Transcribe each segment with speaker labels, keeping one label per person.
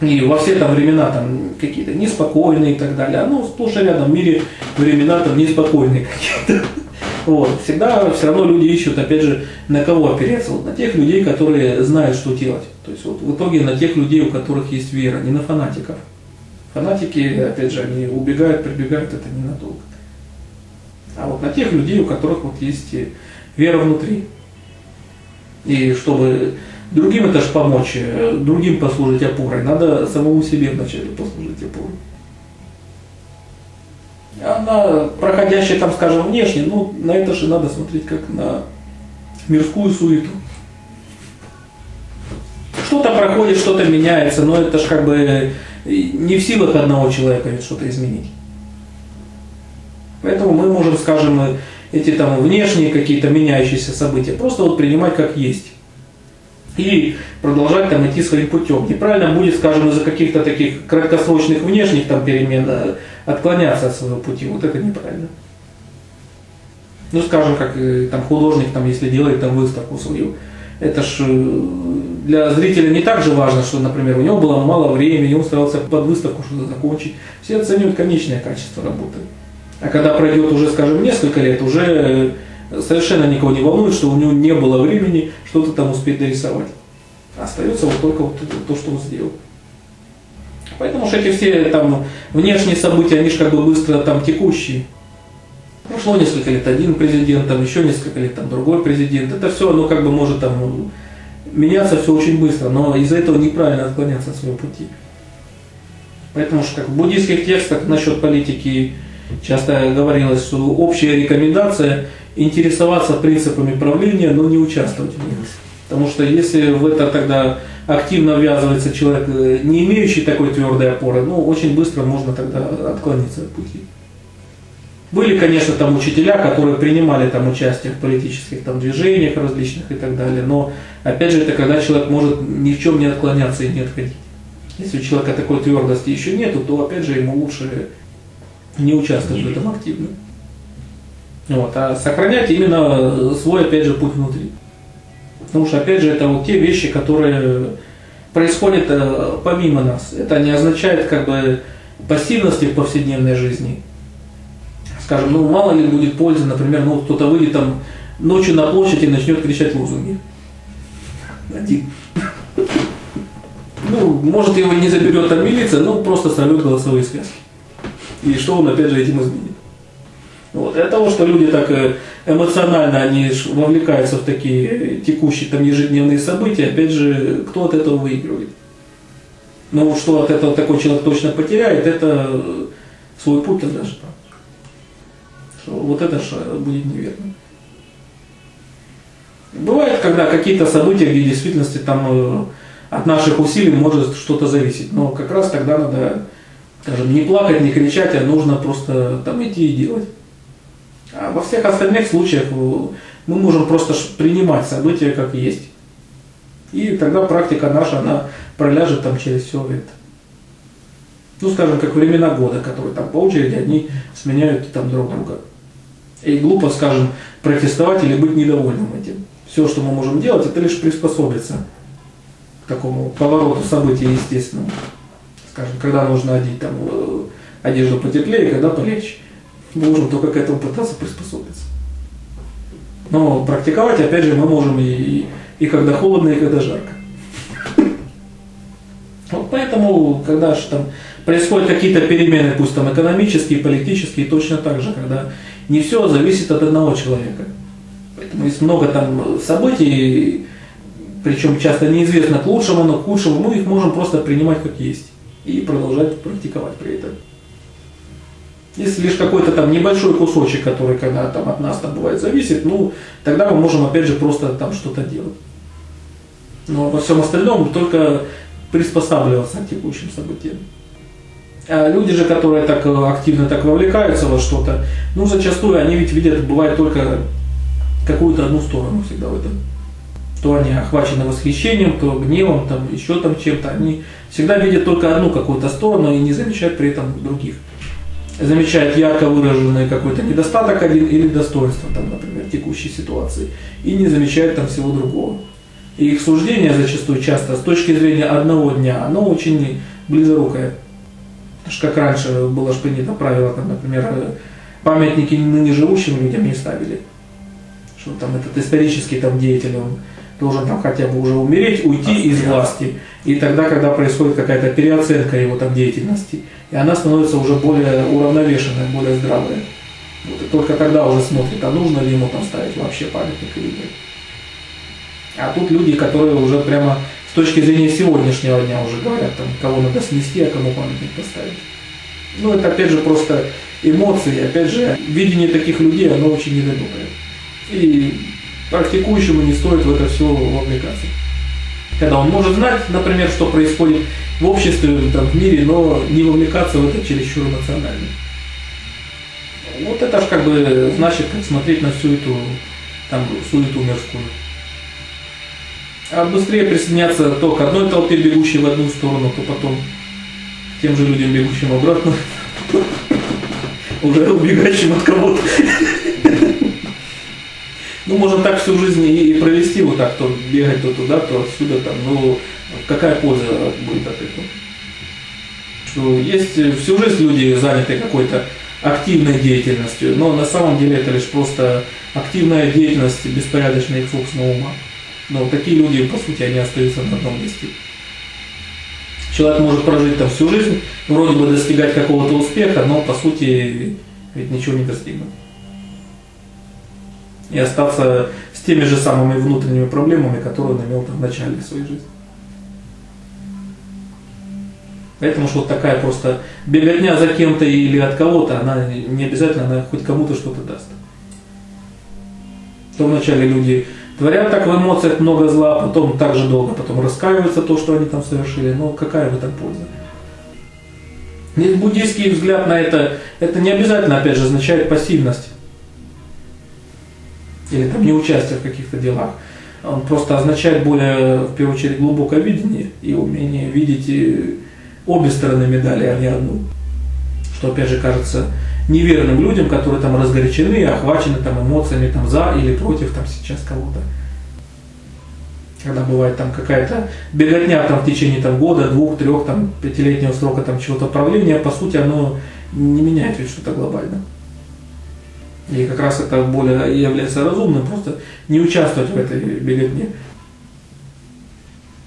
Speaker 1: И во все там времена там какие-то неспокойные и так далее. Ну, сплошь и рядом в мире времена там неспокойные какие-то. Вот. Всегда все равно люди ищут, опять же, на кого опереться. Вот на тех людей, которые знают, что делать. То есть вот в итоге на тех людей, у которых есть вера, не на фанатиков. Фанатики, опять же, они убегают, прибегают, это ненадолго. А вот на тех людей, у которых вот есть вера внутри. И чтобы другим это же помочь, э, другим послужить опорой, надо самому себе вначале послужить опорой. Она, проходящая там, скажем, внешне, ну, на это же надо смотреть как на мирскую суету. Что-то проходит, что-то меняется, но это же как бы не в силах одного человека что-то изменить. Поэтому мы можем, скажем, эти там внешние какие-то меняющиеся события просто вот принимать как есть. И продолжать там идти своим путем. Неправильно будет, скажем, из-за каких-то таких краткосрочных внешних там перемен э, отклоняться от своего пути. Вот это неправильно. Ну, скажем, как э, там художник, там, если делает там выставку свою, это ж э, для зрителя не так же важно, что, например, у него было мало времени, он старался под выставку что-то закончить. Все оценивают конечное качество работы. А когда пройдет уже, скажем, несколько лет, уже совершенно никого не волнует, что у него не было времени что-то там успеть дорисовать. Остается вот только вот то, что он сделал. Поэтому что эти все там внешние события, они же как бы быстро там текущие. Прошло несколько лет один президент, там еще несколько лет там другой президент. Это все, оно как бы может там меняться все очень быстро, но из-за этого неправильно отклоняться от своего пути. Поэтому что как в буддийских текстах насчет политики часто говорилось, что общая рекомендация интересоваться принципами правления, но не участвовать в них. Потому что если в это тогда активно ввязывается человек, э, не имеющий такой твердой опоры, ну, очень быстро можно тогда отклониться от пути. Были, конечно, там учителя, которые принимали там участие в политических там движениях различных и так далее, но опять же это когда человек может ни в чем не отклоняться и не отходить. Если у человека такой твердости еще нету, то опять же ему лучше не участвовать в этом активно. Вот, а сохранять именно свой, опять же, путь внутри. Потому что, опять же, это вот те вещи, которые происходят э, помимо нас. Это не означает как бы пассивности в повседневной жизни. Скажем, ну мало ли будет пользы, например, ну кто-то выйдет там ночью на площадь и начнет кричать лозунги. Один. Ну, может его не заберет там милиция, но просто сорвет голосовые связки. И что он опять же этим изменит. Вот. Для того, что люди так э, эмоционально они вовлекаются в такие текущие там ежедневные события, опять же, кто от этого выигрывает? Но что от этого такой человек точно потеряет, это свой путь тогда же. Что вот это будет неверно. Бывает, когда какие-то события, где в действительности там э, от наших усилий может что-то зависеть. Но как раз тогда надо, скажем, не плакать, не кричать, а нужно просто там идти и делать. А во всех остальных случаях э, мы можем просто принимать события как есть. И тогда практика наша, она проляжет там через все это. Ну, скажем, как времена года, которые там по очереди одни сменяют там друг друга. И глупо, скажем, протестовать или быть недовольным этим. Все, что мы можем делать, это лишь приспособиться к такому повороту событий естественному. Скажем, когда нужно одеть там э, одежду потеплее, когда полегче можем только к этому пытаться приспособиться. Но практиковать, опять же, мы можем и, и когда холодно, и когда жарко. Вот поэтому, когда же там происходят какие-то перемены, пусть там экономические, политические, точно так же, когда не все зависит от одного человека. Поэтому есть много там событий, причем часто неизвестно к лучшему, но к худшему, мы их можем просто принимать как есть и продолжать практиковать при этом. Если лишь какой-то там небольшой кусочек, который когда там от нас там бывает зависит, ну, тогда мы можем опять же просто там что-то делать. Но во всем остальном только приспосабливаться к текущим событиям. А люди же, которые так э, активно так вовлекаются во что-то, ну, зачастую они ведь видят, бывает только какую-то одну сторону всегда в этом. То они охвачены восхищением, то гневом, там еще там чем-то. Они всегда видят только одну какую-то сторону и не замечают при этом других замечает ярко выраженный какой-то недостаток или достоинство, там, например, текущей ситуации, и не замечает там всего другого. И их суждение зачастую часто с точки зрения одного дня, оно очень близорукое. Потому как раньше было же принято правило, там, например, памятники ныне живущим людям не ставили. Что там этот исторический там деятель, он должен там хотя бы уже умереть, уйти из власти. И тогда, когда происходит какая-то переоценка его там деятельности, и она становится уже более уравновешенной, более здравой. Вот, и только тогда уже смотрит, а нужно ли ему там ставить вообще памятник или нет. А тут люди, которые уже прямо с точки зрения сегодняшнего дня уже говорят, там, кого надо снести, а кому памятник поставить. Ну, это опять же просто эмоции, опять же, видение таких людей, оно очень недоброе. И практикующему не стоит в это все вовлекаться. Когда он может знать, например, что происходит в обществе, там, в мире, но не вовлекаться в это чересчур эмоционально. Вот это же как бы значит, как смотреть на всю эту там, суету мирскую. А быстрее присоединяться то к одной толпе, бегущей в одну сторону, то потом тем же людям, бегущим обратно, уже убегающим от кого-то. Ну, можно так всю жизнь и провести, вот так, то бегать то туда, то отсюда, там, ну, какая польза будет от этого? Что есть всю жизнь люди заняты какой-то активной деятельностью, но на самом деле это лишь просто активная деятельность беспорядочная их собственного ума. Но такие люди, по сути, они остаются на одном месте. Человек может прожить там всю жизнь, вроде бы достигать какого-то успеха, но по сути ведь ничего не достигнуть и остаться с теми же самыми внутренними проблемами, которые он имел там в начале своей жизни. Поэтому что вот такая просто беготня за кем-то или от кого-то, она не обязательно она хоть кому-то что-то даст. То вначале люди творят так в эмоциях много зла, потом так же долго, потом раскаиваются то, что они там совершили. Но какая в этом польза? Нет, буддийский взгляд на это, это не обязательно, опять же, означает пассивность или там неучастие в каких-то делах. Он просто означает более, в первую очередь, глубокое видение и умение видеть обе стороны медали, а не одну. Что, опять же, кажется неверным людям, которые там разгорячены, охвачены там эмоциями там за или против там сейчас кого-то. Когда бывает там какая-то беготня там в течение там года, двух, трех, там пятилетнего срока там чего-то правления, по сути оно не меняет ведь что-то глобально. И как раз это более является разумным, просто не участвовать в этой беготне.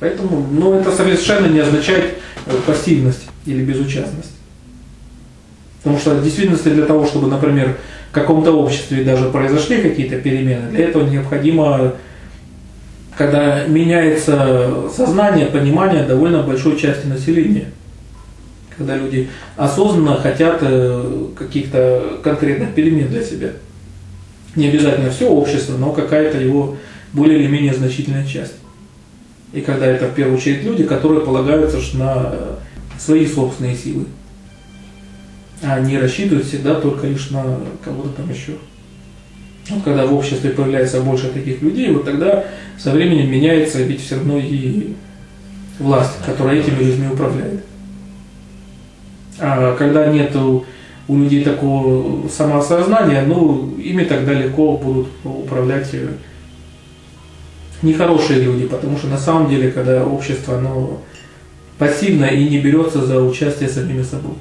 Speaker 1: Поэтому, ну, это совершенно не означает э, пассивность или безучастность. Потому что в действительности для того, чтобы, например, в каком-то обществе даже произошли какие-то перемены, для этого необходимо, когда меняется сознание, понимание довольно большой части населения – когда люди осознанно хотят э, каких-то конкретных перемен для себя. Не обязательно все общество, но какая-то его более или менее значительная часть. И когда это в первую очередь люди, которые полагаются на э, свои собственные силы, а не рассчитывают всегда только лишь на кого-то там еще. Вот когда в обществе появляется больше таких людей, вот тогда со временем меняется ведь все равно и власть, которая этими людьми управляет. А когда нет у людей такого самоосознания, ну, ими тогда легко будут управлять э, нехорошие люди, потому что на самом деле, когда общество оно пассивно и не берется за участие самими собой.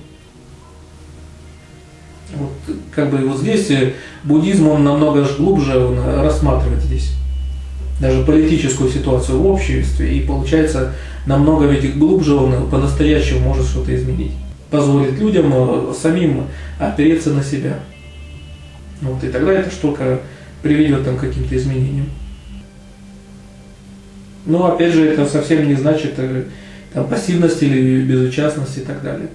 Speaker 1: Вот, как бы вот здесь э, буддизм, он намного глубже он рассматривает здесь. Даже политическую ситуацию в обществе, и получается намного ведь глубже он по-настоящему может что-то изменить позволит людям э, самим опереться на себя. Вот, и тогда эта штука приведет там, к каким-то изменениям. Но опять же, это совсем не значит э, там, пассивность или безучастность и так далее.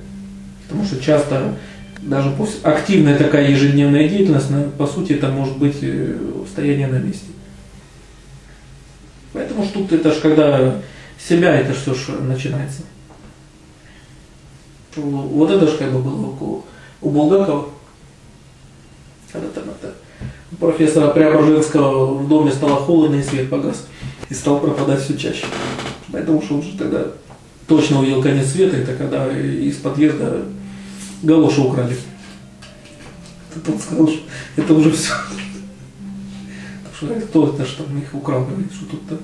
Speaker 1: Потому что часто даже активная такая ежедневная деятельность, по сути, это может быть э, стояние на месте. Поэтому тут это же когда себя это все начинается. Вот это же как бы было у, у Булгакова. Когда это профессора Преображенского в доме стало холодно и свет погас. И стал пропадать все чаще. Поэтому что он же тогда точно увидел конец света, это когда из подъезда галоши украли. Тут он сказал, что это уже все. Что кто это что их украл, говорит, что тут-то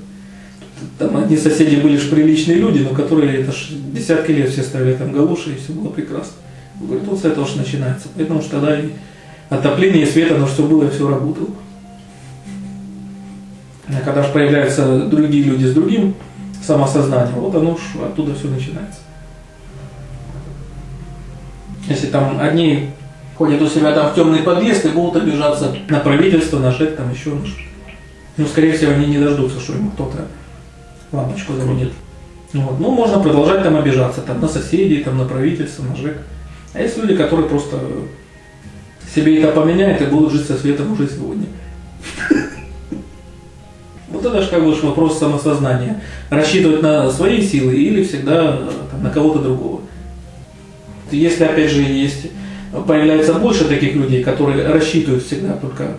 Speaker 1: там одни соседи были же приличные люди, но которые это ж десятки лет все ставили там галуши, и все было прекрасно. Говорит, вот с этого же начинается. Поэтому что тогда и отопление, и свет, оно все было, и все работало. А когда же появляются другие люди с другим самосознанием, вот оно уж оттуда все начинается. Если там одни ходят у себя там в темный подъезд и будут обижаться на правительство, на ЖЭК, там еще на что Ну, скорее всего, они не дождутся, что ему кто-то лампочку заменит. Вот. Ну, можно продолжать там обижаться, там, на соседей, там, на правительство, на ЖЭК. А есть люди, которые просто себе это поменяют и будут жить со светом уже сегодня. Вот это же как бы вопрос самосознания. Рассчитывать на свои силы или всегда там, на кого-то другого. Если опять же есть, появляется больше таких людей, которые рассчитывают всегда только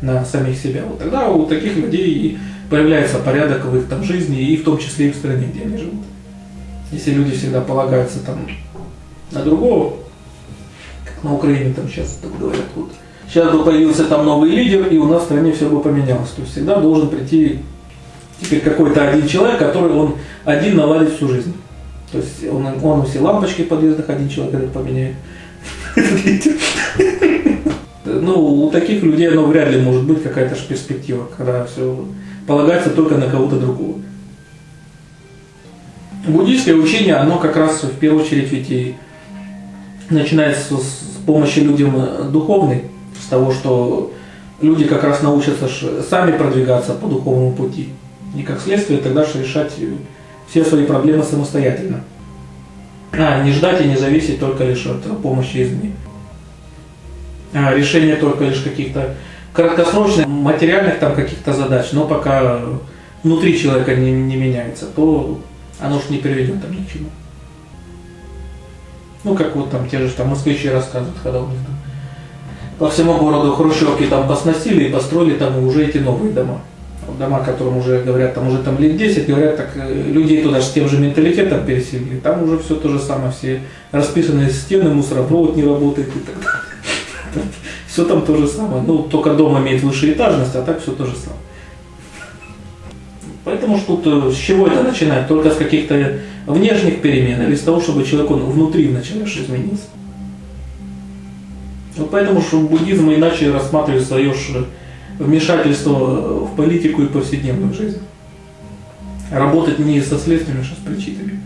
Speaker 1: на самих себя, вот тогда у таких людей появляется порядок в их там жизни и в том числе и в стране, где они живут. Если люди всегда полагаются там на другого, как на Украине там сейчас так говорят, вот сейчас бы появился там новый лидер, и у нас в стране все бы поменялось. То есть всегда должен прийти теперь какой-то один человек, который он один наладит всю жизнь. То есть он, он все лампочки в подъездах один человек этот поменяет. Ну, у таких людей оно вряд ли может быть какая-то перспектива, когда все полагается только на кого-то другого. Буддийское учение, оно как раз в первую очередь ведь и начинается с помощи людям духовной, с того, что люди как раз научатся сами продвигаться по духовному пути. И как следствие тогда решать все свои проблемы самостоятельно. А, не ждать и не зависеть только лишь от помощи извне. А, решение только лишь каких-то краткосрочных материальных там каких-то задач, но пока внутри человека не, не меняется, то оно же не приведет там ни к чему. Ну, как вот там те же там москвичи рассказывают, когда у них там по всему городу хрущевки там посносили и построили там уже эти новые дома. Дома, которым уже говорят, там уже там лет 10, говорят, так э, людей туда же с тем же менталитетом переселили. Там уже все то же самое, все расписанные стены, мусоропровод не работает и так далее. Все там то же самое. Ну, только дом имеет высшую этажность, а так все то же самое. Поэтому что тут э, с чего это начинает? Только с каких-то внешних перемен или с того, чтобы человек он внутри вначале изменился. Вот поэтому что буддизм иначе рассматривает свое вмешательство в политику и повседневную жизнь. Работать не со следствиями, а с причинами.